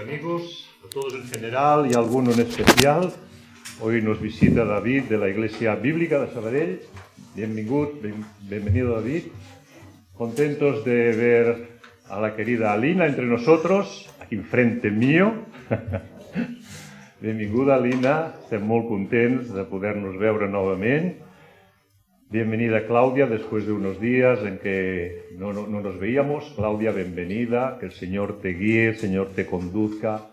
Amigos, a todos en general y a alguno en especial, hoy nos visita David de la Iglesia Bíblica de Sabadell. Bienvenido, bienvenido David. Contentos de ver a la querida Alina entre nosotros, aquí enfrente mío. Benvinguda, Alina. Estem molt contents de poder-nos veure novament. Bienvenida, Claudia, después de unos días en que no, no, no, nos veíamos. Claudia, bienvenida. Que el Señor te guíe, el Señor te conduzca.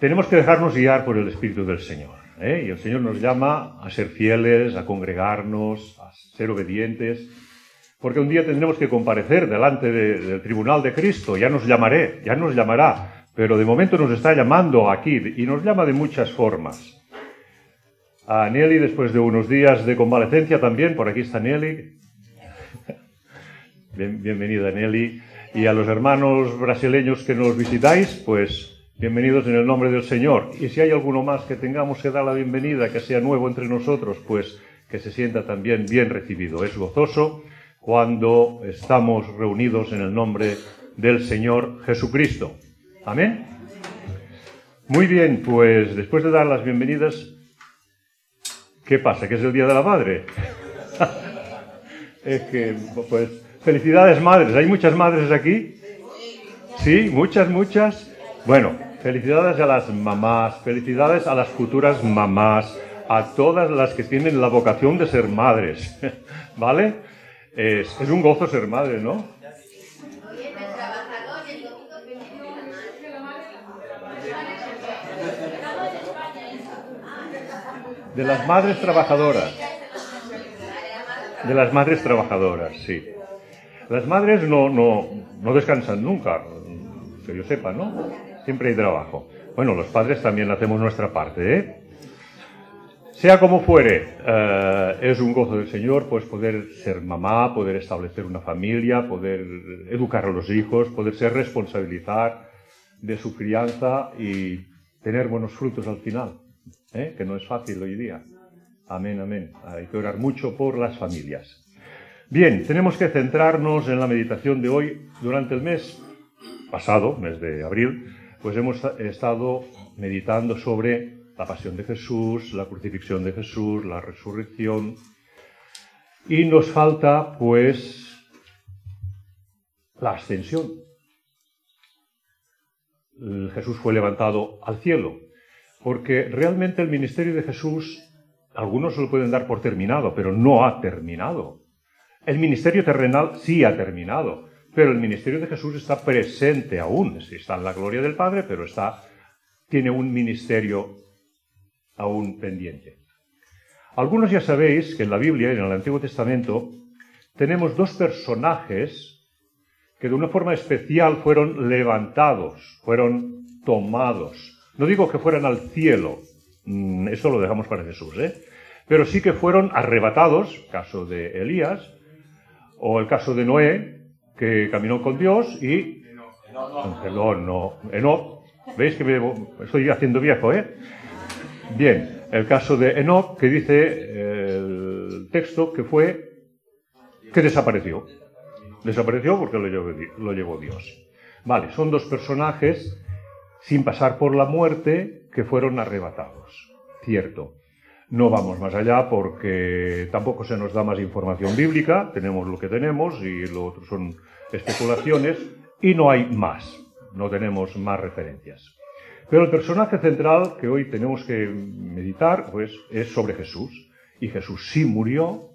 Tenemos que dejarnos guiar por el Espíritu del Señor. ¿eh? Y el Señor nos llama a ser fieles, a congregarnos, a ser obedientes. Porque un día tendremos que comparecer delante de, del tribunal de Cristo. Ya nos llamaré, ya nos llamará. Pero de momento nos está llamando aquí y nos llama de muchas formas a Nelly después de unos días de convalecencia también. Por aquí está Nelly. Bien, bienvenida Nelly. Y a los hermanos brasileños que nos visitáis, pues bienvenidos en el nombre del Señor. Y si hay alguno más que tengamos que dar la bienvenida, que sea nuevo entre nosotros, pues que se sienta también bien recibido. Es gozoso cuando estamos reunidos en el nombre del Señor Jesucristo. Amén. Muy bien, pues después de dar las bienvenidas, ¿Qué pasa? ¿Que es el Día de la Madre? es que, pues, felicidades madres. ¿Hay muchas madres aquí? Sí, muchas, muchas. Bueno, felicidades a las mamás, felicidades a las futuras mamás, a todas las que tienen la vocación de ser madres. ¿Vale? Es, es un gozo ser madre, ¿no? De las madres trabajadoras. De las madres trabajadoras, sí. Las madres no, no, no descansan nunca, que yo sepa, ¿no? Siempre hay trabajo. Bueno, los padres también hacemos nuestra parte, ¿eh? Sea como fuere, eh, es un gozo del Señor pues poder ser mamá, poder establecer una familia, poder educar a los hijos, poderse responsabilizar de su crianza y tener buenos frutos al final. ¿Eh? que no es fácil hoy día. Amén, amén. Hay que orar mucho por las familias. Bien, tenemos que centrarnos en la meditación de hoy. Durante el mes pasado, mes de abril, pues hemos estado meditando sobre la pasión de Jesús, la crucifixión de Jesús, la resurrección. Y nos falta, pues, la ascensión. Jesús fue levantado al cielo, porque realmente el ministerio de Jesús, algunos lo pueden dar por terminado, pero no ha terminado. El ministerio terrenal sí ha terminado, pero el ministerio de Jesús está presente aún. Está en la gloria del Padre, pero tiene un ministerio aún pendiente. Algunos ya sabéis que en la Biblia, en el Antiguo Testamento, tenemos dos personajes que de una forma especial fueron levantados, fueron tomados no digo que fueran al cielo, mm, eso lo dejamos para Jesús, ¿eh? Pero sí que fueron arrebatados, caso de Elías, o el caso de Noé, que caminó con Dios y... Perdón, no, Enoch, ¿veis que me estoy haciendo viejo, eh? Bien, el caso de Enoch, que dice el texto que fue que desapareció. Desapareció porque lo llevó Dios. Vale, son dos personajes sin pasar por la muerte, que fueron arrebatados. Cierto. No vamos más allá porque tampoco se nos da más información bíblica, tenemos lo que tenemos y lo otro son especulaciones y no hay más, no tenemos más referencias. Pero el personaje central que hoy tenemos que meditar pues, es sobre Jesús. Y Jesús sí murió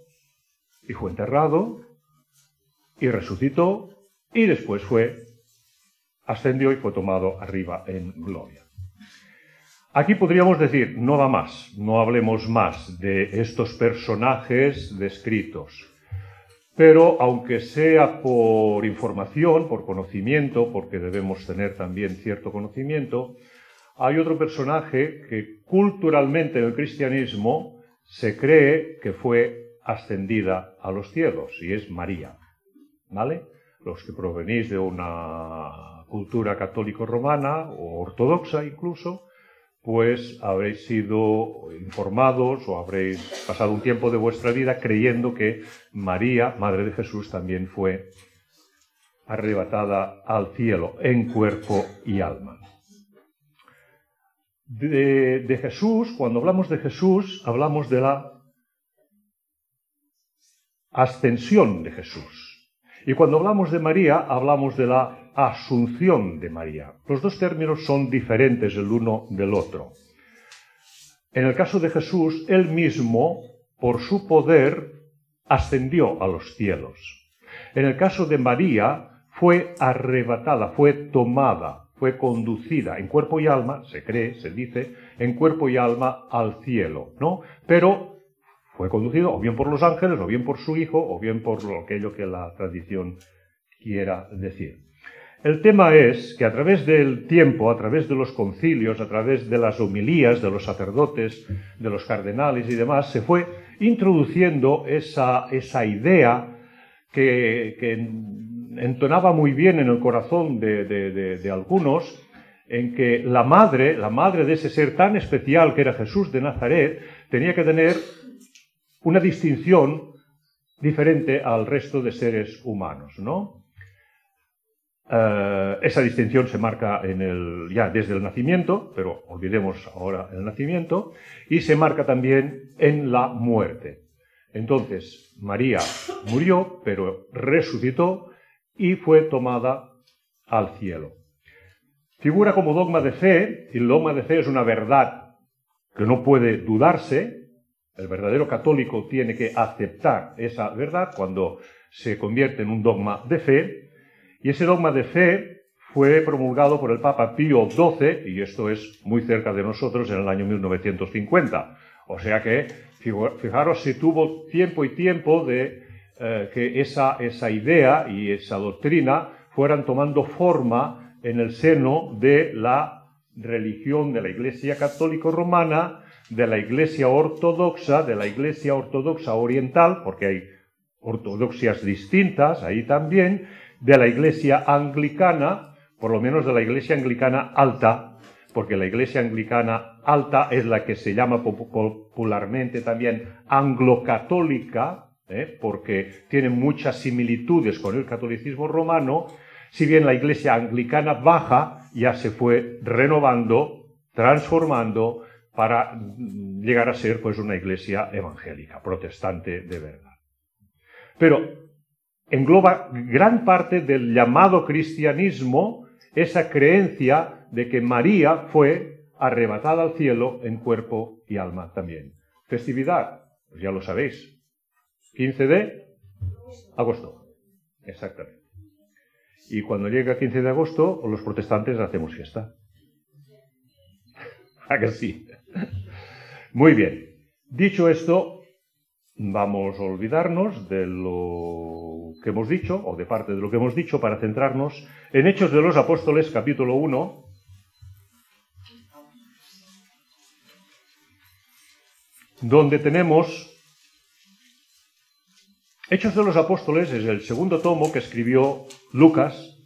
y fue enterrado y resucitó y después fue ascendió y fue tomado arriba en gloria. Aquí podríamos decir, no da más, no hablemos más de estos personajes descritos. Pero aunque sea por información, por conocimiento, porque debemos tener también cierto conocimiento, hay otro personaje que culturalmente en el cristianismo se cree que fue ascendida a los cielos, y es María. ¿Vale? Los que provenís de una cultura católico-romana o ortodoxa incluso, pues habréis sido informados o habréis pasado un tiempo de vuestra vida creyendo que María, Madre de Jesús, también fue arrebatada al cielo en cuerpo y alma. de, Jesús, cuando hablamos de Jesús, hablamos de la ascensión de Jesús. Y cuando hablamos de María, hablamos de la asunción de María. Los dos términos son diferentes el uno del otro. En el caso de Jesús, él mismo, por su poder, ascendió a los cielos. En el caso de María, fue arrebatada, fue tomada, fue conducida en cuerpo y alma, se cree, se dice, en cuerpo y alma al cielo, ¿no? Pero fue conducido o bien por los ángeles, o bien por su hijo, o bien por aquello que la tradición quiera decir. El tema es que a través del tiempo, a través de los concilios, a través de las homilías de los sacerdotes, de los cardenales y demás, se fue introduciendo esa, idea que, entonaba muy bien en el corazón de, de, algunos, en que la madre, la madre de ese ser tan especial que era Jesús de Nazaret, tenía que tener una distinción diferente al resto de seres humanos, ¿no? Eh, esa distinción se marca en el, ya desde el nacimiento, pero olvidemos ahora el nacimiento, y se marca también en la muerte. Entonces, María murió, pero resucitó y fue tomada al cielo. Figura como dogma de fe, y el dogma de fe es una verdad que no puede dudarse. El verdadero católico tiene que aceptar esa verdad cuando se convierte en un dogma de fe, y ese dogma de fe fue promulgado por el Papa Pío XII, y esto es muy cerca de nosotros, en el año 1950. O sea que, fijaros si tuvo tiempo y tiempo de eh, que esa, esa idea y esa doctrina fueran tomando forma en el seno de la religión de la Iglesia Católica Romana, de la Iglesia Ortodoxa, de la Iglesia Ortodoxa Oriental, porque hay ortodoxias distintas ahí también, de la iglesia anglicana, por lo menos de la iglesia anglicana alta, porque la iglesia anglicana alta es la que se llama popularmente también anglocatólica, ¿eh? porque tiene muchas similitudes con el catolicismo romano, si bien la iglesia anglicana baja ya se fue renovando, transformando para llegar a ser pues una iglesia evangélica, protestante de verdad. Pero engloba gran parte del llamado cristianismo esa creencia de que María fue arrebatada al cielo en cuerpo y alma también. Festividad, pues ya lo sabéis, 15 de agosto, exactamente. Y cuando llega 15 de agosto, los protestantes hacemos fiesta. ¿A que sí? Muy bien. Dicho esto, vamos a olvidarnos de lo que hemos dicho, o de parte de lo que hemos dicho, para centrarnos en Hechos de los Apóstoles, capítulo 1. donde tenemos Hechos de los Apóstoles, es el segundo tomo que escribió Lucas,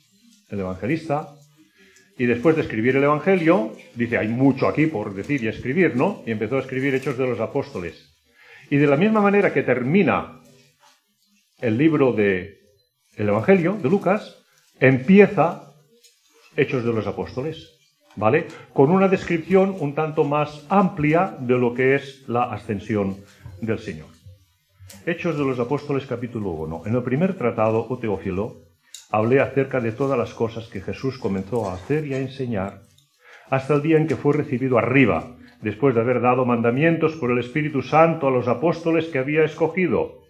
el evangelista, y después de escribir el Evangelio, dice, hay mucho aquí por decir y escribir, ¿no? Y empezó a escribir Hechos de los Apóstoles. Y de la misma manera que termina el libro de el Evangelio de Lucas, empieza Hechos de los Apóstoles, ¿vale? Con una descripción un tanto más amplia de lo que es la ascensión del Señor. Hechos de los Apóstoles capítulo 1. En el primer tratado, o Teófilo, hablé acerca de todas las cosas que Jesús comenzó a hacer y a enseñar hasta el día en que fue recibido arriba después de haber dado mandamientos por el Espíritu Santo a los apóstoles que había escogido,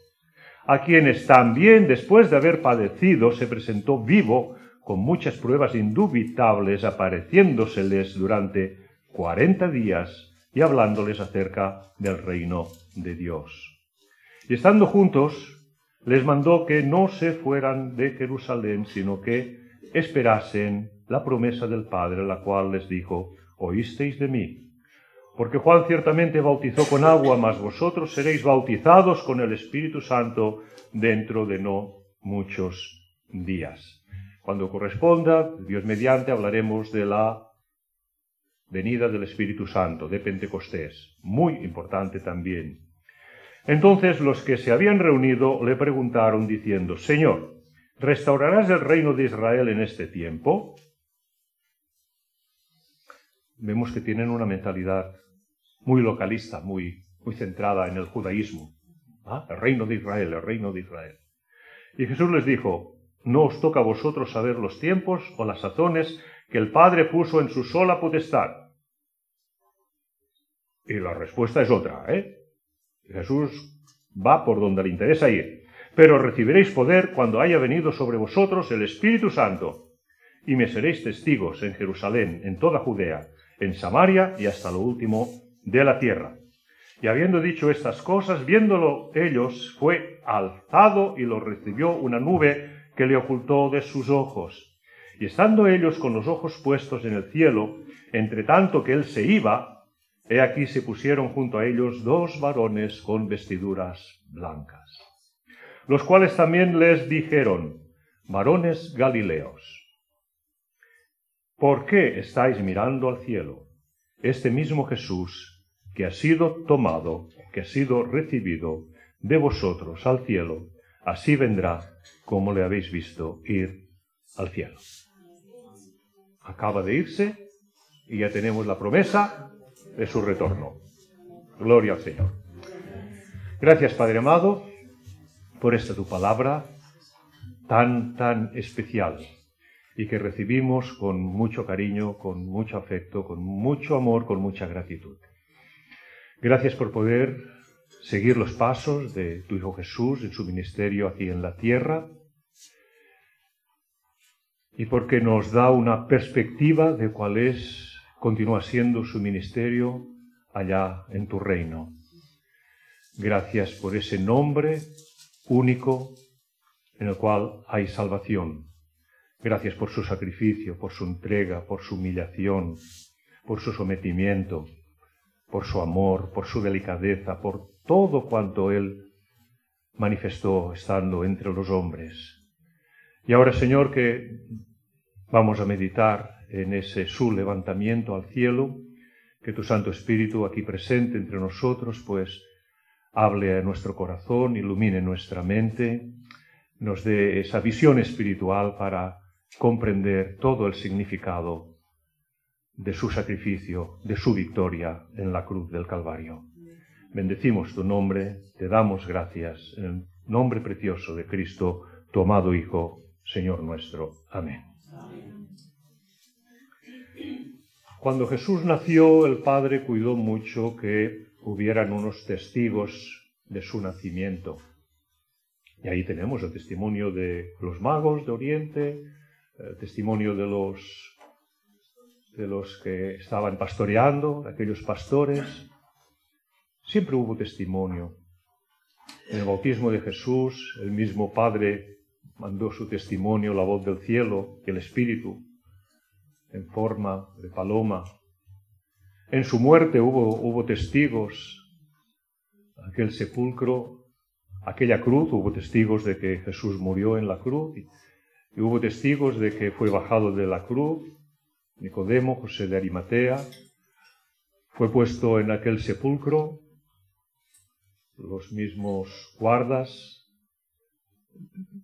a quienes también, después de haber padecido, se presentó vivo con muchas pruebas indubitables, apareciéndoseles durante cuarenta días y hablándoles acerca del reino de Dios. Y estando juntos, les mandó que no se fueran de Jerusalén, sino que esperasen la promesa del Padre, la cual les dijo, oísteis de mí porque Juan ciertamente bautizó con agua, mas vosotros seréis bautizados con el Espíritu Santo dentro de no muchos días. Cuando corresponda, Dios mediante, hablaremos de la venida del Espíritu Santo, de Pentecostés, muy importante también. Entonces los que se habían reunido le preguntaron diciendo, Señor, ¿restaurarás el reino de Israel en este tiempo? vemos que tienen una mentalidad muy localista, muy, muy centrada en el judaísmo. ¿Ah? El reino de Israel, el reino de Israel. Y Jesús les dijo, no os toca a vosotros saber los tiempos o las sazones que el Padre puso en su sola potestad. Y la respuesta es otra, ¿eh? Jesús va por donde le interesa ir. Pero recibiréis poder cuando haya venido sobre vosotros el Espíritu Santo, y me seréis testigos en Jerusalén, en toda Judea, en Samaria y hasta lo último de la tierra. Y habiendo dicho estas cosas, viéndolo ellos, fue alzado y lo recibió una nube que le ocultó de sus ojos. Y estando ellos con los ojos puestos en el cielo, entre tanto que él se iba, he aquí se pusieron junto a ellos dos varones con vestiduras blancas, los cuales también les dijeron, varones Galileos, ¿por qué estáis mirando al cielo? Este mismo Jesús que ha sido tomado, que ha sido recibido de vosotros al cielo, así vendrá como le habéis visto ir al cielo. Acaba de irse y ya tenemos la promesa de su retorno. Gloria al Señor. Gracias, Padre amado, por esta tu palabra tan, tan especial y que recibimos con mucho cariño, con mucho afecto, con mucho amor, con mucha gratitud. Gracias por poder seguir los pasos de tu Hijo Jesús en su ministerio aquí en la tierra y porque nos da una perspectiva de cuál es, continúa siendo su ministerio allá en tu reino. Gracias por ese nombre único en el cual hay salvación. Gracias por su sacrificio, por su entrega, por su humillación, por su sometimiento por su amor, por su delicadeza, por todo cuanto Él manifestó estando entre los hombres. Y ahora, Señor, que vamos a meditar en ese su levantamiento al cielo, que tu Santo Espíritu aquí presente entre nosotros, pues hable a nuestro corazón, ilumine nuestra mente, nos dé esa visión espiritual para comprender todo el significado de su sacrificio, de su victoria en la cruz del Calvario. Bendecimos tu nombre, te damos gracias en el nombre precioso de Cristo, tu amado Hijo, Señor nuestro. Amén. Cuando Jesús nació, el Padre cuidó mucho que hubieran unos testigos de su nacimiento. Y ahí tenemos el testimonio de los magos de Oriente, el testimonio de los de los que estaban pastoreando, de aquellos pastores. Siempre hubo testimonio. En el bautismo de Jesús, el mismo Padre mandó su testimonio, la voz del cielo y el Espíritu, en forma de paloma. En su muerte hubo, hubo testigos. Aquel sepulcro, aquella cruz, hubo testigos de que Jesús murió en la cruz y hubo testigos de que fue bajado de la cruz Nicodemo, José de Arimatea, fue puesto en aquel sepulcro, los mismos guardas,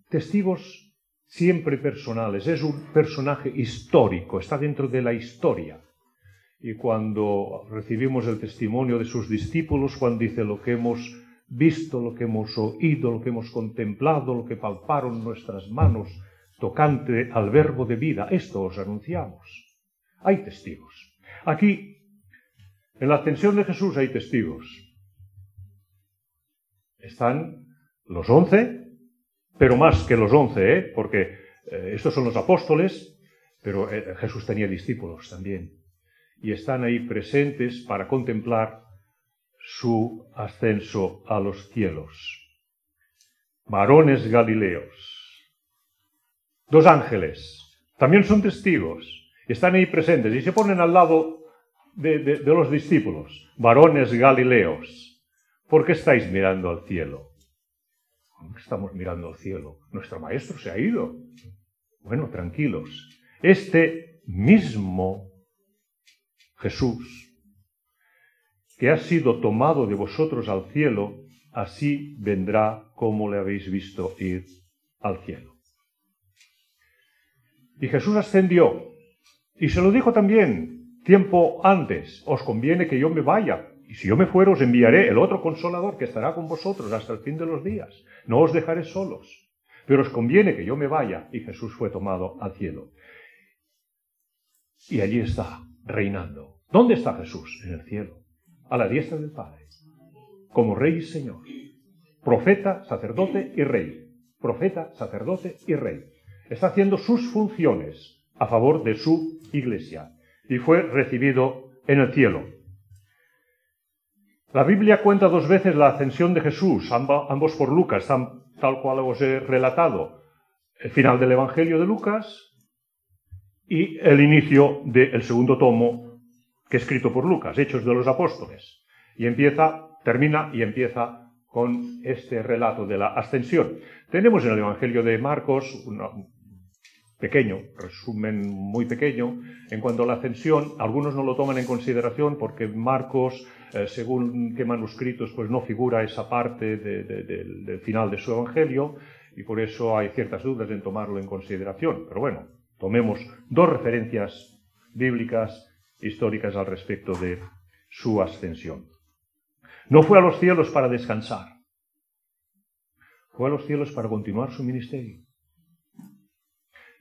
testigos siempre personales, es un personaje histórico, está dentro de la historia. Y cuando recibimos el testimonio de sus discípulos, Juan dice lo que hemos visto, lo que hemos oído, lo que hemos contemplado, lo que palparon nuestras manos tocante al verbo de vida, esto os anunciamos. Hay testigos. Aquí, en la ascensión de Jesús hay testigos. Están los once, pero más que los once, ¿eh? porque eh, estos son los apóstoles, pero eh, Jesús tenía discípulos también. Y están ahí presentes para contemplar su ascenso a los cielos. Varones Galileos. Dos ángeles. También son testigos están ahí presentes y se ponen al lado de, los discípulos, varones galileos. ¿Por qué estáis mirando al cielo? Estamos mirando al cielo. Nuestro maestro se ha ido. Bueno, tranquilos. Este mismo Jesús, que ha sido tomado de vosotros al cielo, así vendrá como le habéis visto ir al cielo. Y Jesús ascendió y se lo dijo también tiempo antes, os conviene que yo me vaya, y si yo me fuera os enviaré el otro consolador que estará con vosotros hasta el fin de los días. No os dejaré solos, pero os conviene que yo me vaya. Y Jesús fue tomado al cielo. Y allí está, reinando. ¿Dónde está Jesús? En el cielo, a la diestra del Padre, como Rey y Señor, profeta, sacerdote y Rey. Profeta, sacerdote y Rey. Está haciendo sus funciones a favor de su iglesia y fue recibido en el cielo. La Biblia cuenta dos veces la ascensión de Jesús, ambos por Lucas, tal cual os he relatado. El final del Evangelio de Lucas y el inicio del segundo tomo que es escrito por Lucas, Hechos de los Apóstoles. Y empieza, termina y empieza con este relato de la ascensión. Tenemos en el Evangelio de Marcos pequeño, resumen muy pequeño, en cuanto a la ascensión. Algunos no lo toman en consideración porque Marcos eh, según qué manuscritos, pues no figura esa parte del final de su Evangelio y por eso hay ciertas dudas en tomarlo en consideración. Pero bueno, tomemos dos referencias bíblicas históricas al respecto de su ascensión. No fue a los cielos para descansar, fue a los cielos para continuar su ministerio.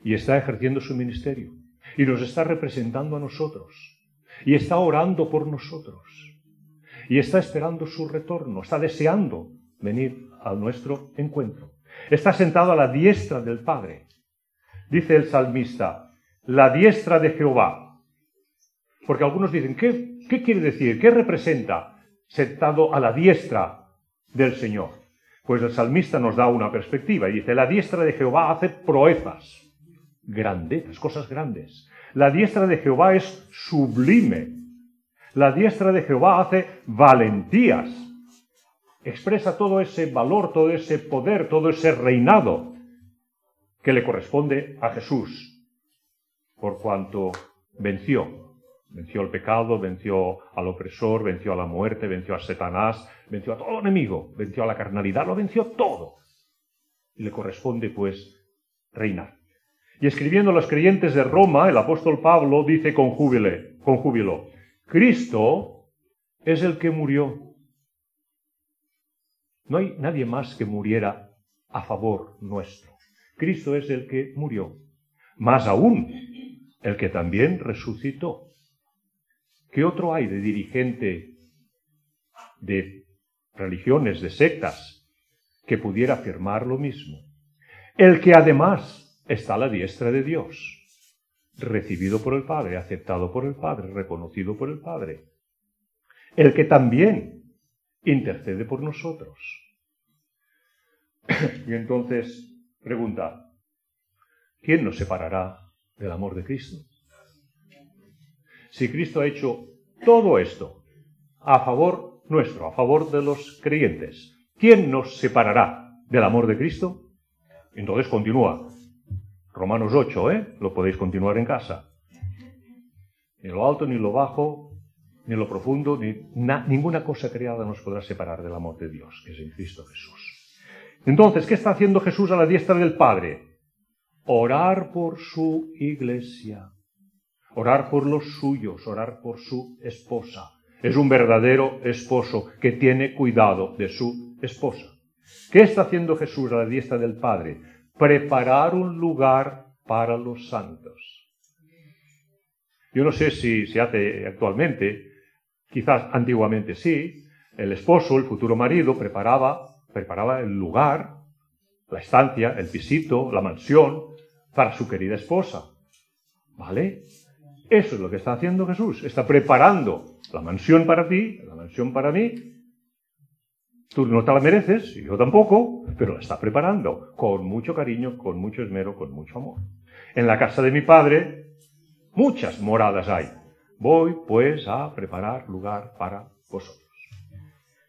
Y está ejerciendo su ministerio. Y nos está representando a nosotros. Y está orando por nosotros y está esperando su retorno, está deseando venir a nuestro encuentro. Está sentado a la diestra del Padre. Dice el salmista, la diestra de Jehová. Porque algunos dicen, ¿qué, qué quiere decir? ¿Qué representa sentado a la diestra del Señor? Pues el salmista nos da una perspectiva y dice, la diestra de Jehová hace proezas, grandezas, cosas grandes. La diestra de Jehová es sublime, la diestra de Jehová hace valentías. Expresa todo ese valor, todo ese poder, todo ese reinado que le corresponde a Jesús, por cuanto venció. Venció el pecado, venció al opresor, venció a la muerte, venció a Satanás, venció a todo enemigo, venció a la carnalidad, lo venció todo. Y le corresponde, pues, reinar. Y escribiendo a los creyentes de Roma, el apóstol Pablo dice con júbilo, con júbilo Cristo es el que murió. No hay nadie más que muriera a favor nuestro. Cristo es el que murió. Más aún, el que también resucitó. ¿Qué otro hay de dirigente de religiones, de sectas, que pudiera afirmar lo mismo? El que además está la diestra de Dios recibido por el Padre, aceptado por el Padre, reconocido por el Padre. El que también intercede por nosotros. y entonces pregunta, ¿quién nos separará del amor de Cristo? Si Cristo ha hecho todo esto a favor nuestro, a favor de los creyentes, ¿quién nos separará del amor de Cristo? Entonces continúa, Romanos 8, ¿eh? Lo podéis continuar en casa. Ni lo alto, ni lo bajo, ni lo profundo, ni ninguna cosa creada nos podrá separar del amor de Dios, que es en Cristo Jesús. Entonces, ¿qué está haciendo Jesús a la diestra del Padre? Orar por su iglesia, orar por los suyos, orar por su esposa. Es un verdadero esposo que tiene cuidado de su esposa. ¿Qué está haciendo Jesús a la diestra del Padre? Preparar un lugar para los santos. Yo no sé si se hace actualmente, quizás antiguamente sí, el esposo, el futuro marido, preparaba, preparaba el lugar, la estancia, el pisito, la mansión para su querida esposa. ¿Vale? Eso es lo que está haciendo Jesús. Está preparando la mansión para ti, la mansión para mí, Tú no te la mereces, yo tampoco, pero la está preparando con mucho cariño, con mucho esmero, con mucho amor. En la casa de mi padre, muchas moradas hay. Voy, pues, a preparar lugar para vosotros.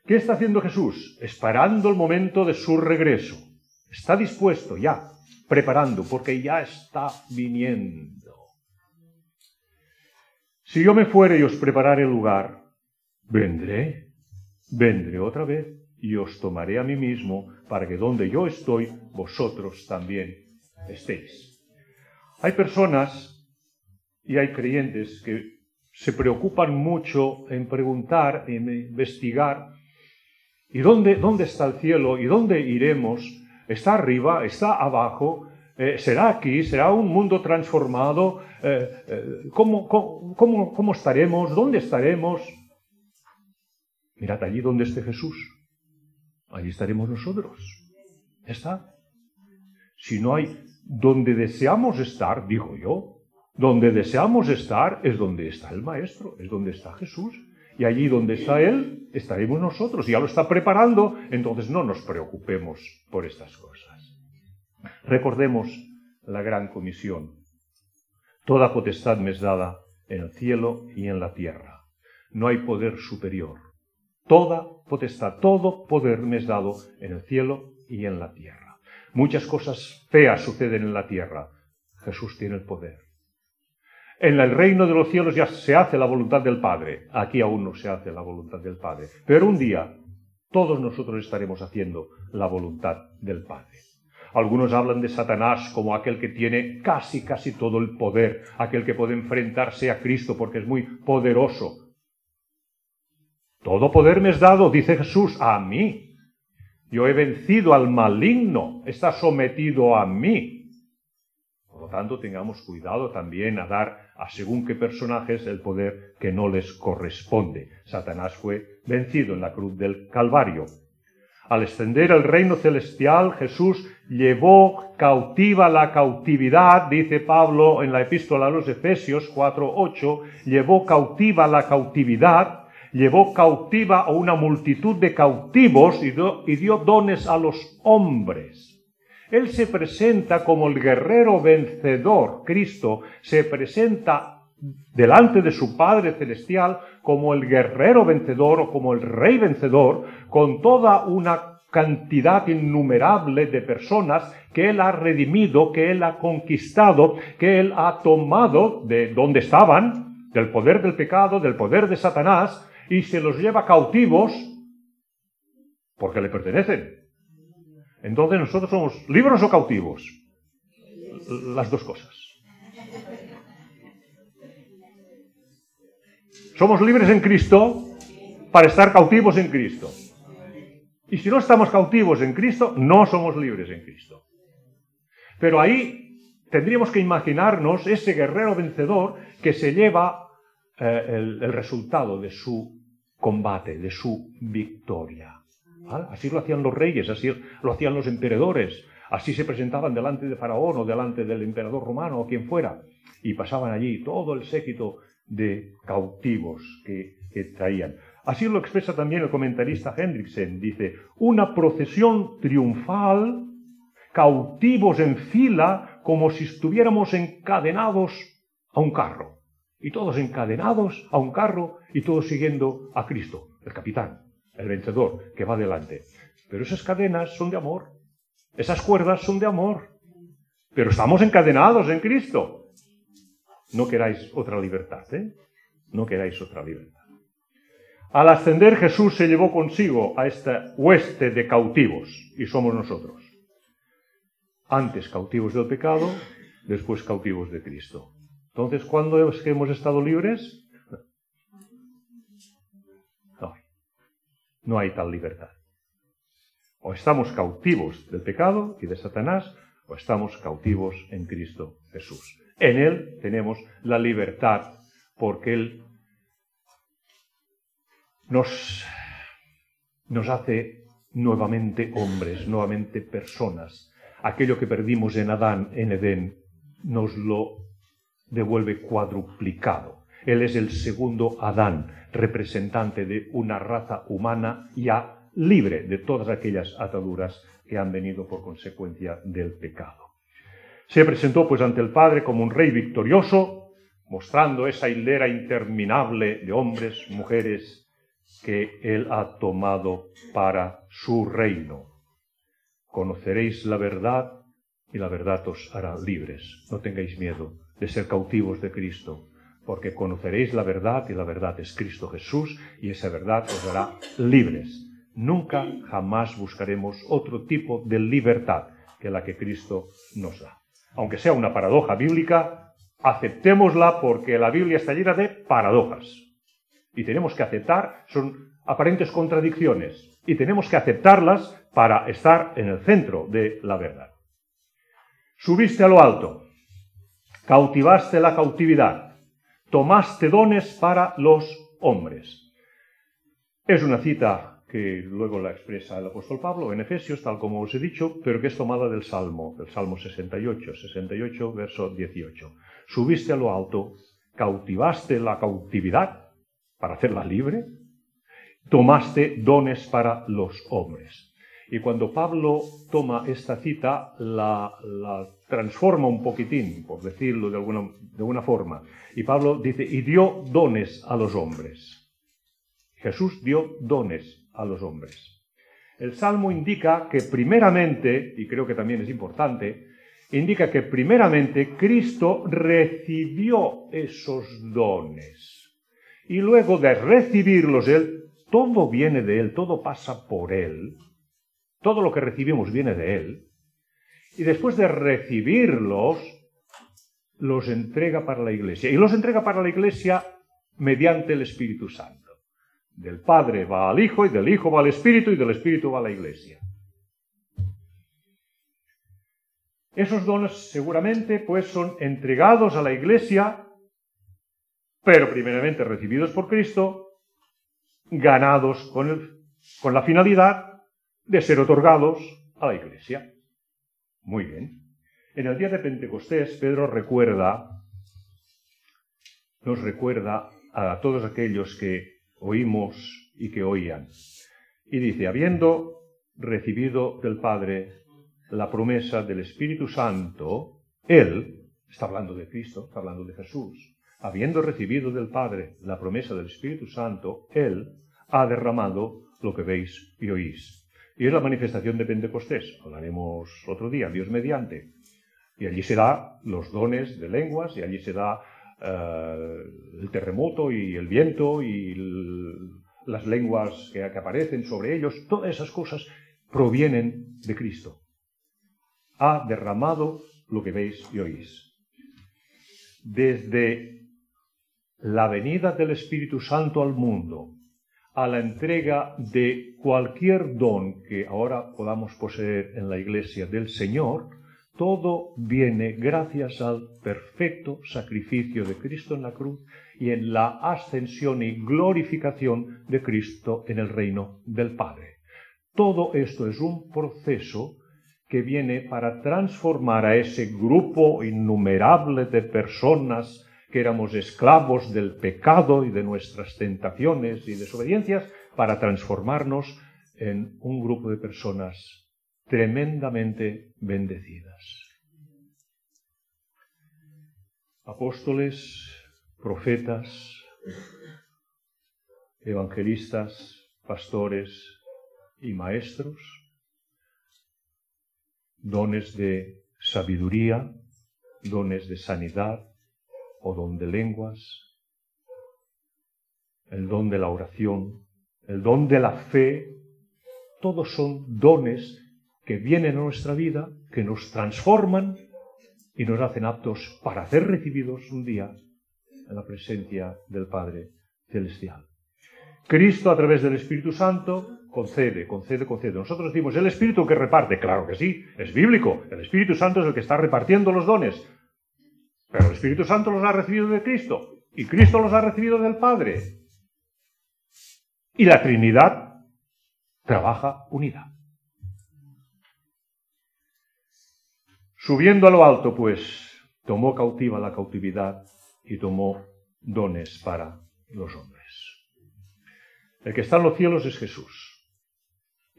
¿Qué está haciendo Jesús? Esperando el momento de su regreso. Está dispuesto ya, preparando, porque ya está viniendo. Si yo me fuere y os prepararé el lugar, vendré, vendré otra vez y os tomaré a mí mismo, para que donde yo estoy, vosotros también estéis. Hay personas y hay creyentes que se preocupan mucho en preguntar, en investigar, ¿y dónde, dónde está el cielo? ¿Y dónde iremos? ¿Está arriba? ¿Está abajo? Eh, ¿Será aquí? ¿Será un mundo transformado? Eh, eh, ¿cómo, cómo, cómo estaremos? ¿Dónde estaremos? Mirad allí donde esté Jesús. Allí estaremos nosotros. ¿Está? Si no hay donde deseamos estar, digo yo, donde deseamos estar es donde está el Maestro, es donde está Jesús. Y allí donde está Él, estaremos nosotros. Ya lo está preparando, entonces no nos preocupemos por estas cosas. Recordemos la gran comisión. Toda potestad me es dada en el cielo y en la tierra. No hay poder superior. Toda todo poder me es dado en el cielo y en la tierra. Muchas cosas feas suceden en la tierra. Jesús tiene el poder. En el reino de los cielos ya se hace la voluntad del Padre. Aquí aún no se hace la voluntad del Padre. Pero un día todos nosotros estaremos haciendo la voluntad del Padre. Algunos hablan de Satanás como aquel que tiene casi, casi todo el poder, aquel que puede enfrentarse a Cristo porque es muy poderoso. Todo poder me es dado, dice Jesús, a mí. Yo he vencido al maligno, está sometido a mí. Por lo tanto, tengamos cuidado también a dar a según qué personajes el poder que no les corresponde. Satanás fue vencido en la cruz del Calvario. Al extender el reino celestial, Jesús llevó cautiva la cautividad, dice Pablo en la epístola a los Efesios 4:8, llevó cautiva la cautividad, llevó cautiva a una multitud de cautivos y dio dones a los hombres. Él se presenta como el guerrero vencedor. Cristo se presenta delante de su Padre Celestial como el guerrero vencedor o como el rey vencedor, con toda una cantidad innumerable de personas que Él ha redimido, que Él ha conquistado, que Él ha tomado de donde estaban, del poder del pecado, del poder de Satanás, y se los lleva cautivos porque le pertenecen. Entonces nosotros somos libres o cautivos. Las dos cosas. Somos libres en Cristo para estar cautivos en Cristo. Y si no estamos cautivos en Cristo, no somos libres en Cristo. Pero ahí tendríamos que imaginarnos ese guerrero vencedor que se lleva eh, el resultado de su combate, de su victoria. Así lo hacían los reyes, así lo hacían los emperadores, así se presentaban delante de Faraón o delante del emperador romano o quien fuera, y pasaban allí todo el séquito de cautivos que, que traían. Así lo expresa también el comentarista Hendrickson, dice, una procesión triunfal, cautivos en fila, como si estuviéramos encadenados a un carro, y todos encadenados a un carro y todos siguiendo a Cristo, el capitán el vencedor, que va adelante. Pero esas cadenas son de amor. Esas cuerdas son de amor. Pero estamos encadenados en Cristo. No queráis otra libertad, ¿eh? No queráis otra libertad. Al ascender Jesús se llevó consigo a esta hueste de cautivos, y somos nosotros. Antes cautivos del pecado, después cautivos de Cristo. Entonces, ¿cuándo es que hemos estado libres? no hay tal libertad. O estamos cautivos del pecado y de Satanás, o estamos cautivos en Cristo Jesús. En Él tenemos la libertad, porque Él nos, nos hace nuevamente hombres, nuevamente personas. Aquello que perdimos en Adán, en Edén, nos lo devuelve cuadruplicado. Él es el segundo Adán, representante de una raza humana ya libre de todas aquellas ataduras que han venido por consecuencia del pecado. Se presentó pues ante el Padre como un rey victorioso, mostrando esa hilera interminable de hombres, mujeres que él ha tomado para su reino. Conoceréis la verdad y la verdad os hará libres. No tengáis miedo de ser cautivos de Cristo, porque conoceréis la verdad y la verdad es Cristo Jesús y esa verdad os hará libres. Nunca, jamás buscaremos otro tipo de libertad que la que Cristo nos da. Aunque sea una paradoja bíblica, aceptémosla porque la Biblia está llena de paradojas. Y tenemos que aceptar, son aparentes contradicciones, y tenemos que aceptarlas para estar en el centro de la verdad. Subiste a lo alto, cautivaste la cautividad, tomaste dones para los hombres. Es una cita que luego la expresa el apóstol Pablo en Efesios, tal como os he dicho, pero que es tomada del Salmo, del Salmo 68, 68, verso 18. Subiste a lo alto, cautivaste la cautividad para hacerla libre, tomaste dones para los hombres. Y cuando Pablo toma esta cita, la, transforma un poquitín, por decirlo de alguna, de alguna forma. Y Pablo dice, y dio dones a los hombres. Jesús dio dones a los hombres. El Salmo indica que primeramente, y creo que también es importante, indica que primeramente Cristo recibió esos dones. Y luego de recibirlos Él, todo viene de Él, todo pasa por Él, todo lo que recibimos viene de Él. Y después de recibirlos, los entrega para la iglesia. Y los entrega para la iglesia mediante el Espíritu Santo. Del Padre va al Hijo y del Hijo va al Espíritu y del Espíritu va a la iglesia. Esos dones seguramente pues son entregados a la iglesia, pero primeramente recibidos por Cristo, ganados con, con la finalidad de ser otorgados a la iglesia. Muy bien. En el día de Pentecostés, Pedro recuerda, nos recuerda a todos aquellos que oímos y que oían. Y dice, habiendo recibido del Padre la promesa del Espíritu Santo, Él, está hablando de Cristo, está hablando de Jesús, habiendo recibido del Padre la promesa del Espíritu Santo, Él ha derramado lo que veis y oís. Y es la manifestación de Pentecostés. Hablaremos otro día, Dios mediante. Y allí se da los dones de lenguas, y allí se da eh, el terremoto y el viento y las lenguas que, que aparecen sobre ellos. Todas esas cosas provienen de Cristo. Ha derramado lo que veis y oís. Desde la venida del Espíritu Santo al mundo a la entrega de cualquier don que ahora podamos poseer en la iglesia del Señor, todo viene gracias al perfecto sacrificio de Cristo en la cruz y en la ascensión y glorificación de Cristo en el reino del Padre. Todo esto es un proceso que viene para transformar a ese grupo innumerable de personas que éramos esclavos del pecado y de nuestras tentaciones y desobediencias, para transformarnos en un grupo de personas tremendamente bendecidas. Apóstoles, profetas, evangelistas, pastores y maestros, dones de sabiduría, dones de sanidad, o don de lenguas, el don de la oración, el don de la fe, todos son dones que vienen a nuestra vida, que nos transforman y nos hacen aptos para ser recibidos un día en la presencia del Padre Celestial. Cristo a través del Espíritu Santo concede, concede, concede. Nosotros decimos, el Espíritu que reparte, claro que sí, es bíblico, el Espíritu Santo es el que está repartiendo los dones, pero el Espíritu Santo los ha recibido de Cristo y Cristo los ha recibido del Padre. Y la Trinidad trabaja unida. Subiendo a lo alto, pues, tomó cautiva la cautividad y tomó dones para los hombres. El que está en los cielos es Jesús.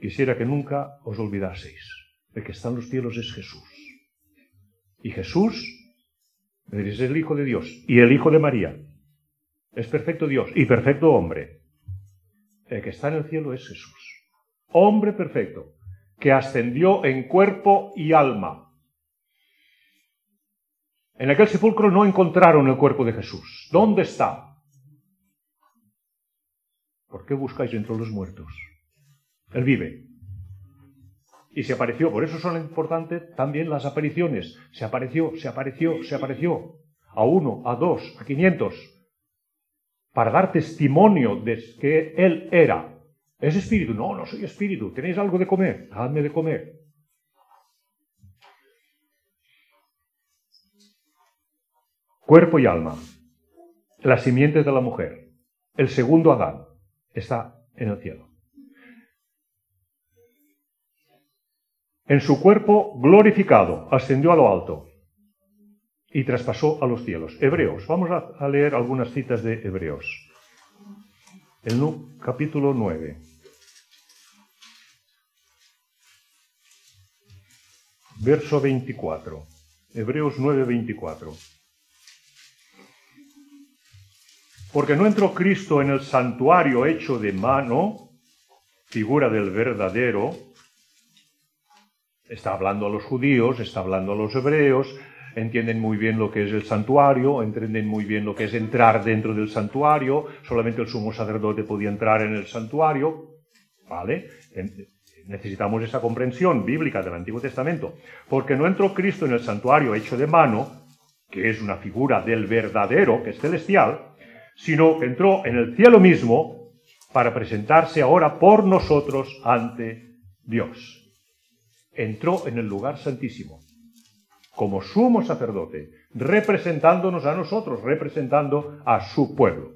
Quisiera que nunca os olvidaseis. El que está en los cielos es Jesús. Y Jesús es el Hijo de Dios y el Hijo de María. Es perfecto Dios y perfecto hombre. El que está en el cielo es Jesús. Hombre perfecto, que ascendió en cuerpo y alma. En aquel sepulcro no encontraron el cuerpo de Jesús. ¿Dónde está? ¿Por qué buscáis entre los muertos? Él vive y se apareció. Por eso son importantes también las apariciones. Se apareció, se apareció, se apareció. a uno, a dos, a quinientos, para dar testimonio de que Él era. ¿Es espíritu? No, no soy espíritu. ¿Tenéis algo de comer? Dadme de comer. Cuerpo y alma. La simiente de la mujer. El segundo Adán está en el cielo. En su cuerpo glorificado, ascendió a lo alto y traspasó a los cielos. Hebreos, vamos a, leer algunas citas de Hebreos. El capítulo 9. Verso 24. Hebreos 9, 24. Porque no entró Cristo en el santuario hecho de mano, figura del verdadero, está hablando a los judíos, está hablando a los hebreos, entienden muy bien lo que es el santuario, entienden muy bien lo que es entrar dentro del santuario, solamente el sumo sacerdote podía entrar en el santuario, ¿vale? Necesitamos esa comprensión bíblica del Antiguo Testamento, porque no entró Cristo en el santuario hecho de mano, que es una figura del verdadero, que es celestial, sino que entró en el cielo mismo para presentarse ahora por nosotros ante Dios. Entró en el lugar santísimo como sumo sacerdote, representándonos a nosotros, representando a su pueblo.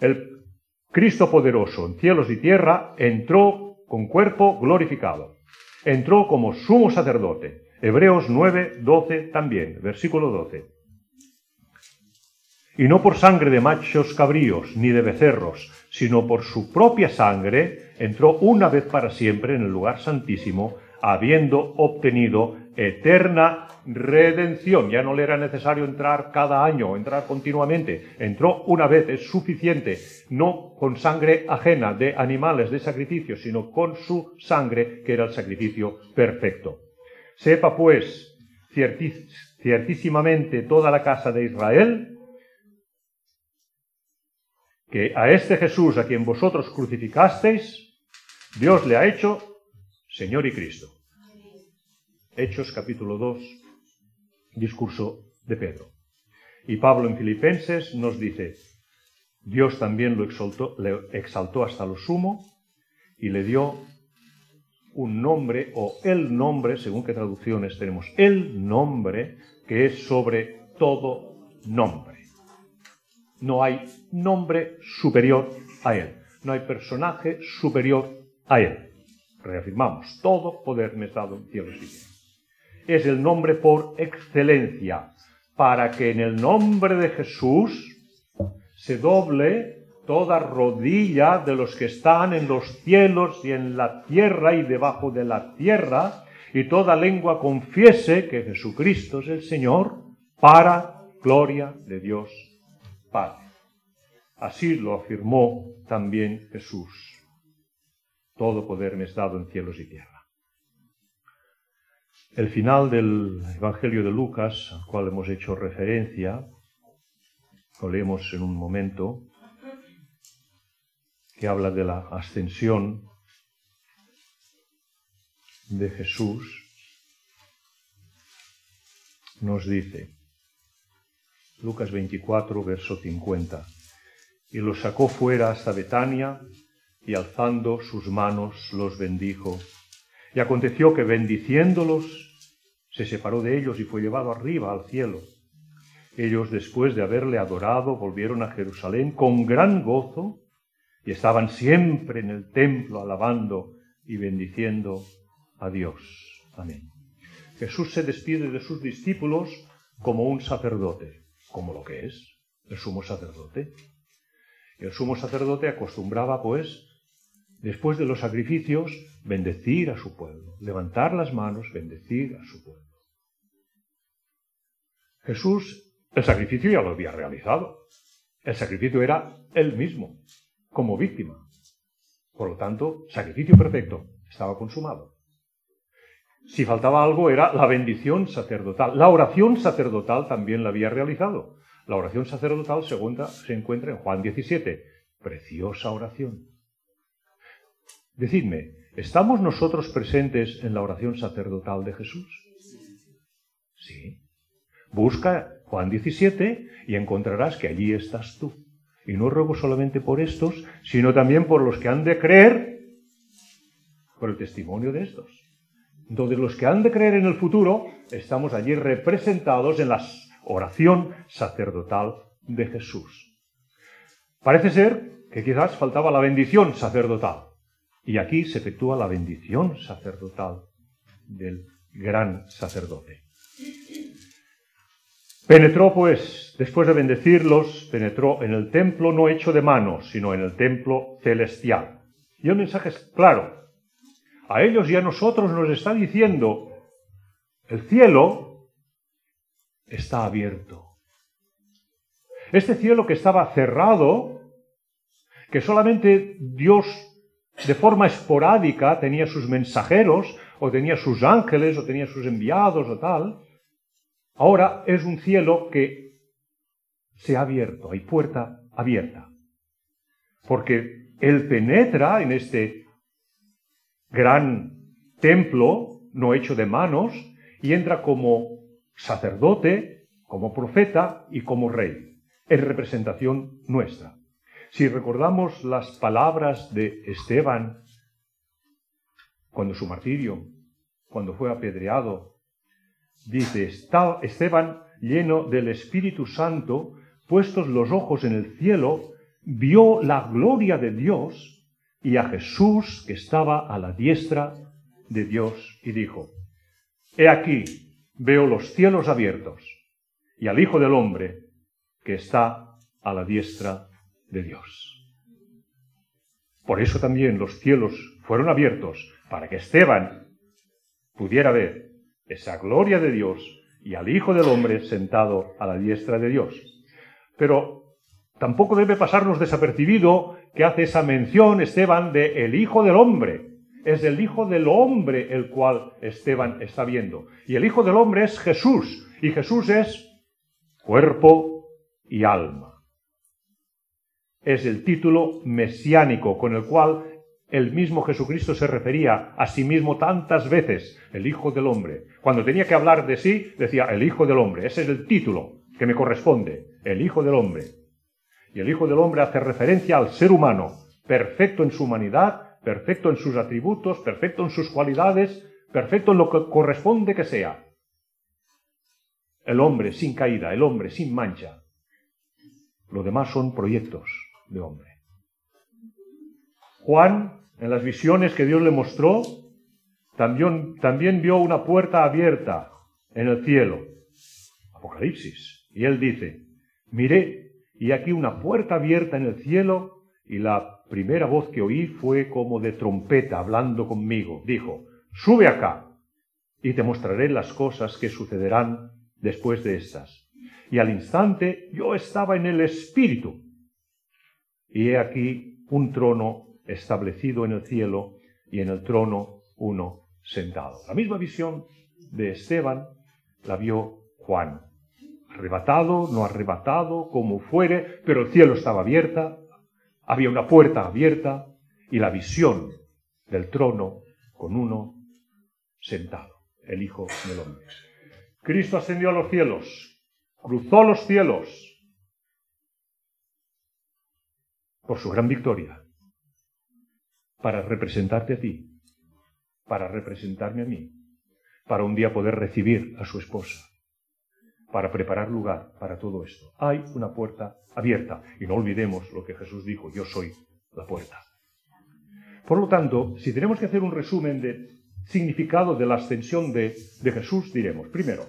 El Cristo poderoso en cielos y tierra entró con cuerpo glorificado. Entró como sumo sacerdote. Hebreos 9, 12 también, versículo 12 y no por sangre de machos cabríos ni de becerros, sino por su propia sangre, entró una vez para siempre en el lugar santísimo, habiendo obtenido eterna redención. Ya no le era necesario entrar cada año, entrar continuamente. Entró una vez, es suficiente, no con sangre ajena de animales de sacrificio, sino con su sangre, que era el sacrificio perfecto. Sepa pues ciertísimamente toda la casa de Israel, que a este Jesús a quien vosotros crucificasteis, Dios le ha hecho Señor y Cristo. Hechos capítulo 2, discurso de Pedro. Y Pablo en Filipenses nos dice, Dios también lo exaltó, le exaltó hasta lo sumo y le dio un nombre o el nombre, según qué traducciones tenemos, el nombre que es sobre todo nombre. No hay nombre superior a Él. No hay personaje superior a Él. Reafirmamos, todo poder me es dado en cielos y. Es el nombre por excelencia, para que en el nombre de Jesús se doble toda rodilla de los que están en los cielos y en la tierra y debajo de la tierra, y toda lengua confiese que Jesucristo es el Señor, para gloria de Dios Así lo afirmó también Jesús. Todo poder me es dado en cielos y tierra. El final del Evangelio de Lucas, al cual hemos hecho referencia, lo leemos en un momento, que habla de la ascensión de Jesús, nos dice, Lucas 24, verso 50. Y los sacó fuera hasta Betania, y alzando sus manos los bendijo. Y aconteció que bendiciéndolos, se separó de ellos y fue llevado arriba al cielo. Ellos, después de haberle adorado, volvieron a Jerusalén con gran gozo, y estaban siempre en el templo alabando y bendiciendo a Dios. Amén. Jesús se despide de sus discípulos como un sacerdote como lo que es el sumo sacerdote. El sumo sacerdote acostumbraba, pues, después de los sacrificios, bendecir a su pueblo, levantar las manos, bendecir a su pueblo. Jesús, el sacrificio ya lo había realizado. El sacrificio era él mismo, como víctima. Por lo tanto, sacrificio perfecto, estaba consumado. Si faltaba algo era la bendición sacerdotal. La oración sacerdotal también la había realizado. La oración sacerdotal segunda se encuentra en Juan 17. Preciosa oración. Decidme, ¿estamos nosotros presentes en la oración sacerdotal de Jesús? Sí. Busca Juan 17, y encontrarás que allí estás tú. Y no ruego solamente por estos, sino también por los que han de creer por el testimonio de estos. Entonces los que han de creer en el futuro, estamos allí representados en la oración sacerdotal de Jesús. Parece ser que quizás faltaba la bendición sacerdotal. Y aquí se efectúa la bendición sacerdotal del gran sacerdote. Penetró, pues, después de bendecirlos, penetró en el templo no hecho de manos, sino en el templo celestial. Y el mensaje es claro. A ellos y a nosotros nos está diciendo, el cielo está abierto. Este cielo que estaba cerrado, que solamente Dios de forma esporádica tenía sus mensajeros, o tenía sus ángeles, o tenía sus enviados, o tal, ahora es un cielo que se ha abierto, hay puerta abierta. Porque Él penetra en este gran templo, no hecho de manos, y entra como sacerdote, como profeta y como rey, en representación nuestra. Si recordamos las palabras de Esteban cuando su martirio, cuando fue apedreado, dice, Esteban, lleno del Espíritu Santo, puestos los ojos en el cielo, vio la gloria de Dios y a Jesús que estaba a la diestra de Dios y dijo, He aquí, veo los cielos abiertos y al Hijo del Hombre que está a la diestra de Dios. Por eso también los cielos fueron abiertos para que Esteban pudiera ver esa gloria de Dios y al Hijo del Hombre sentado a la diestra de Dios. Pero tampoco debe pasarnos desapercibido que hace esa mención Esteban de el Hijo del Hombre. Es el Hijo del Hombre el cual Esteban está viendo. Y el Hijo del Hombre es Jesús. Y Jesús es cuerpo y alma es el título mesiánico con el cual el mismo Jesucristo se refería a sí mismo tantas veces, el Hijo del Hombre. Cuando tenía que hablar de sí, decía el Hijo del Hombre. Ese es el título que me corresponde, el Hijo del Hombre. Y el Hijo del Hombre hace referencia al ser humano, perfecto en su humanidad, perfecto en sus atributos, perfecto en sus cualidades, perfecto en lo que corresponde que sea. El hombre sin caída, el hombre sin mancha. Lo demás son proyectos de hombre. Juan, en las visiones que Dios le mostró, también, también vio una puerta abierta en el cielo. Apocalipsis. Y él dice, miré, y aquí una puerta abierta en el cielo, y la primera voz que oí fue como de trompeta hablando conmigo. Dijo, sube acá, y te mostraré las cosas que sucederán después de estas. Y al instante yo estaba en el Espíritu, y he aquí un trono establecido en el cielo y en el trono uno sentado. La misma visión de Esteban la vio Juan. Arrebatado, no arrebatado, como fuere, pero el cielo estaba abierta, había una puerta abierta y la visión del trono con uno sentado, el Hijo del Hombre. Cristo ascendió a los cielos, cruzó los cielos, por su gran victoria, para representarte a ti, para representarme a mí, para un día poder recibir a su esposa, para preparar lugar para todo esto. Hay una puerta abierta y no olvidemos lo que Jesús dijo, yo soy la puerta. Por lo tanto, si tenemos que hacer un resumen de significado de la ascensión de, de Jesús, diremos, primero,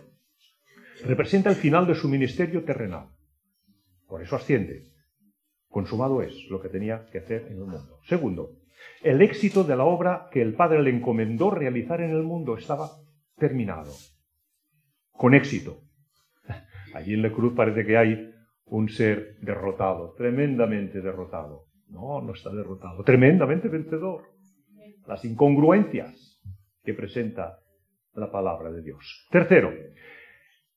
representa el final de su ministerio terrenal. Por eso asciende. Consumado es lo que tenía que hacer en el mundo. Segundo, el éxito de la obra que el Padre le encomendó realizar en el mundo estaba terminado. Con éxito. Allí en la cruz parece que hay un ser derrotado, tremendamente derrotado. No, no está derrotado, tremendamente vencedor. Las incongruencias que presenta la palabra de Dios. Tercero,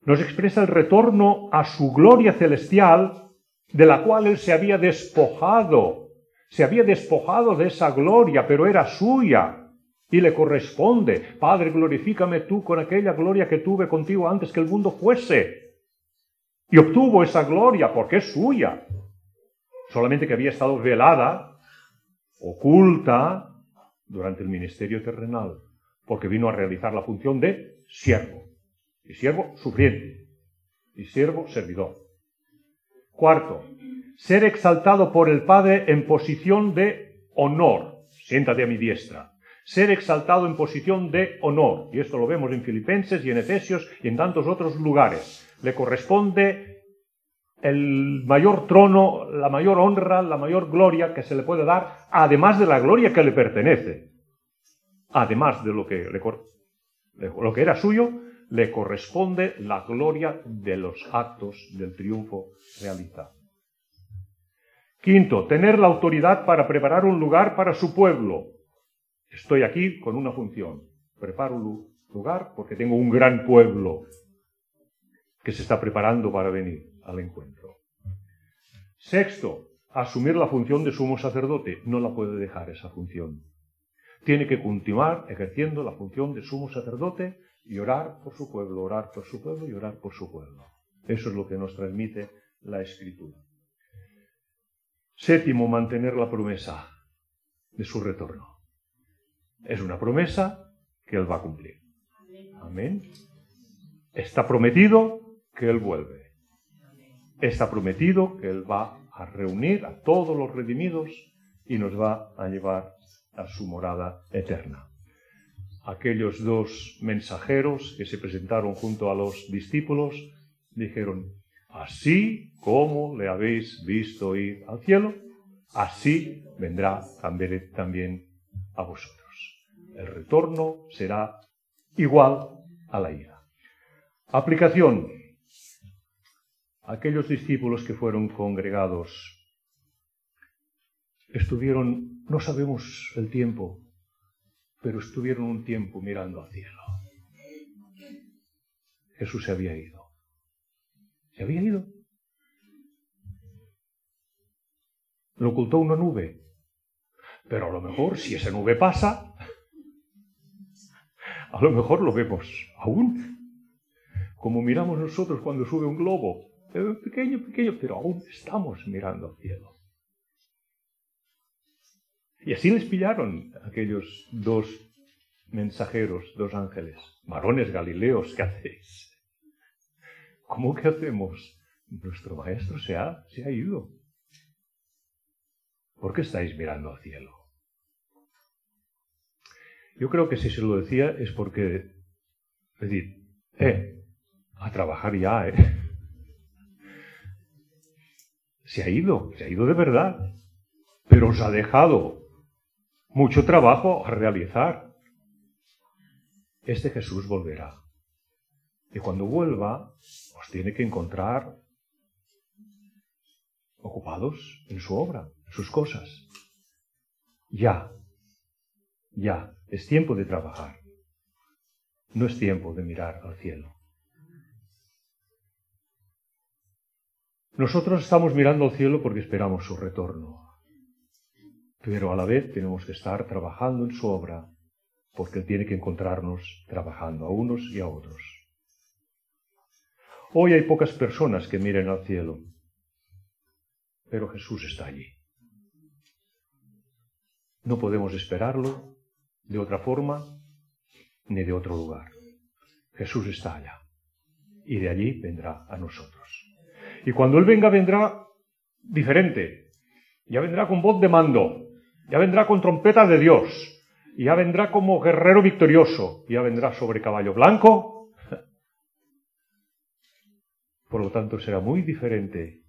nos expresa el retorno a su gloria celestial de la cual él se había despojado, se había despojado de esa gloria, pero era suya y le corresponde. Padre, glorifícame tú con aquella gloria que tuve contigo antes que el mundo fuese. y obtuvo esa gloria porque es suya, solamente que había estado velada, oculta, durante el ministerio terrenal, porque vino a realizar la función de siervo, y siervo sufriente, y siervo servidor. Cuarto, ser exaltado por el Padre en posición de honor. Siéntate a mi diestra. Ser exaltado en posición de honor. Y esto lo vemos en Filipenses y en Efesios y en tantos otros lugares. Le corresponde el mayor trono, la mayor honra, la mayor gloria que se le puede dar, además de la gloria que le pertenece. Además de lo que, le, lo que era suyo, le corresponde la gloria de los actos del triunfo realizado. Quinto, tener la autoridad para preparar un lugar para su pueblo. Estoy aquí con una función. Preparo un lugar porque tengo un gran pueblo que se está preparando para venir al encuentro. Sexto, asumir la función de sumo sacerdote. No la puede dejar esa función. Tiene que continuar ejerciendo la función de sumo sacerdote y orar por su pueblo, orar por su pueblo y orar por su pueblo. Eso es lo que nos transmite la Escritura. Séptimo, mantener la promesa de su retorno. Es una promesa que Él va a cumplir. Amén. Está prometido que Él vuelve. Está prometido que Él va a reunir a todos los redimidos y nos va a llevar a su morada eterna. Aquellos dos mensajeros que se presentaron junto a los discípulos dijeron, Así como le habéis visto ir al cielo, así vendrá también a vosotros. El retorno será igual a la ira. Aplicación. Aquellos discípulos que fueron congregados estuvieron, no sabemos el tiempo, pero estuvieron un tiempo mirando al cielo. Jesús se había ido había ido. Lo ocultó una nube. Pero a lo mejor, si esa nube pasa, a lo mejor lo vemos aún. Como miramos nosotros cuando sube un globo. Pequeño, pequeño, pero aún estamos mirando al cielo. Y así les pillaron aquellos dos mensajeros, dos ángeles, varones galileos, ¿qué hacéis? ¿Cómo que hacemos? Nuestro maestro se ha, se ha ido. ¿Por qué estáis mirando al cielo? Yo creo que si se lo decía es porque, decir, eh, a trabajar ya, eh. Se ha ido, se ha ido de verdad, pero os ha dejado mucho trabajo a realizar. Este Jesús volverá. Y cuando vuelva, os tiene que encontrar ocupados en su obra, en sus cosas. Ya, ya, es tiempo de trabajar. No es tiempo de mirar al cielo. Nosotros estamos mirando al cielo porque esperamos su retorno. Pero a la vez tenemos que estar trabajando en su obra porque Él tiene que encontrarnos trabajando a unos y a otros. Hoy hay pocas personas que miren al cielo, pero Jesús está allí. No podemos esperarlo de otra forma ni de otro lugar. Jesús está allá y de allí vendrá a nosotros. Y cuando Él venga, vendrá diferente. Ya vendrá con voz de mando, ya vendrá con trompeta de Dios, ya vendrá como guerrero victorioso, ya vendrá sobre caballo blanco por lo tanto, será muy diferente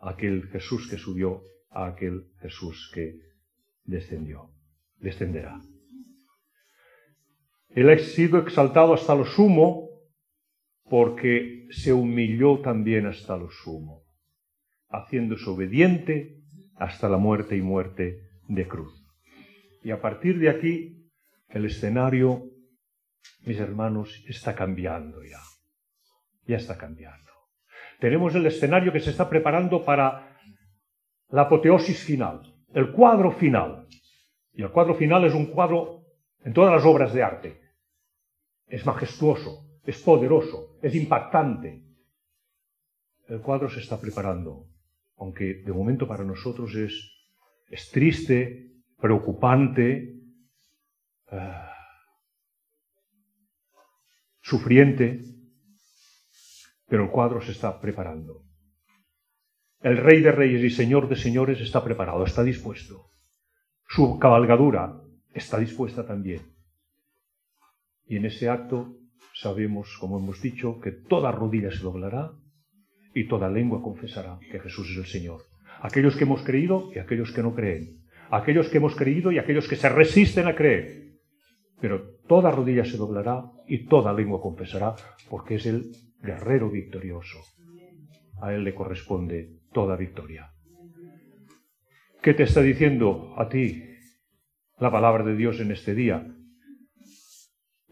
aquel Jesús que subió a aquel Jesús que descendió, descenderá. Él ha sido exaltado hasta lo sumo porque se humilló también hasta lo sumo, haciéndose obediente hasta la muerte y muerte de cruz. Y a partir de aquí, el escenario, mis hermanos, está cambiando ya. Ya está cambiando tenemos el escenario que se está preparando para la apoteosis final, el cuadro final. Y el cuadro final es un cuadro en todas las obras de arte. Es majestuoso, es poderoso, es impactante. el cuadro se está preparando, aunque de momento para nosotros es, es triste, preocupante, uh, sufriente, pero el cuadro se está preparando. El rey de reyes y señor de señores está preparado, está dispuesto. Su cabalgadura está dispuesta también. Y en ese acto sabemos, como hemos dicho, que toda rodilla se doblará y toda lengua confesará que Jesús es el Señor. Aquellos que hemos creído y aquellos que no creen. Aquellos que hemos creído y aquellos que se resisten a creer. Pero toda rodilla se doblará y toda lengua confesará porque es el guerrero victorioso. A él le corresponde toda victoria. ¿Qué te está diciendo a ti la palabra de Dios en este día?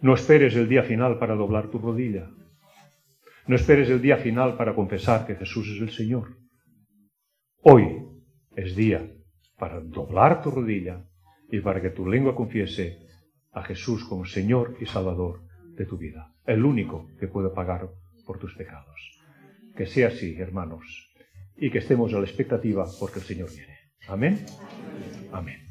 No esperes el día final para doblar tu rodilla. No esperes el día final para confesar que Jesús es el Señor. Hoy es día para doblar tu rodilla y para que tu lengua confiese a Jesús como Señor y Salvador de tu vida, el único que puede pagar por tus pecados. Que sea así, hermanos, y que estemos a la expectativa porque el Señor viene. Amén. Amén.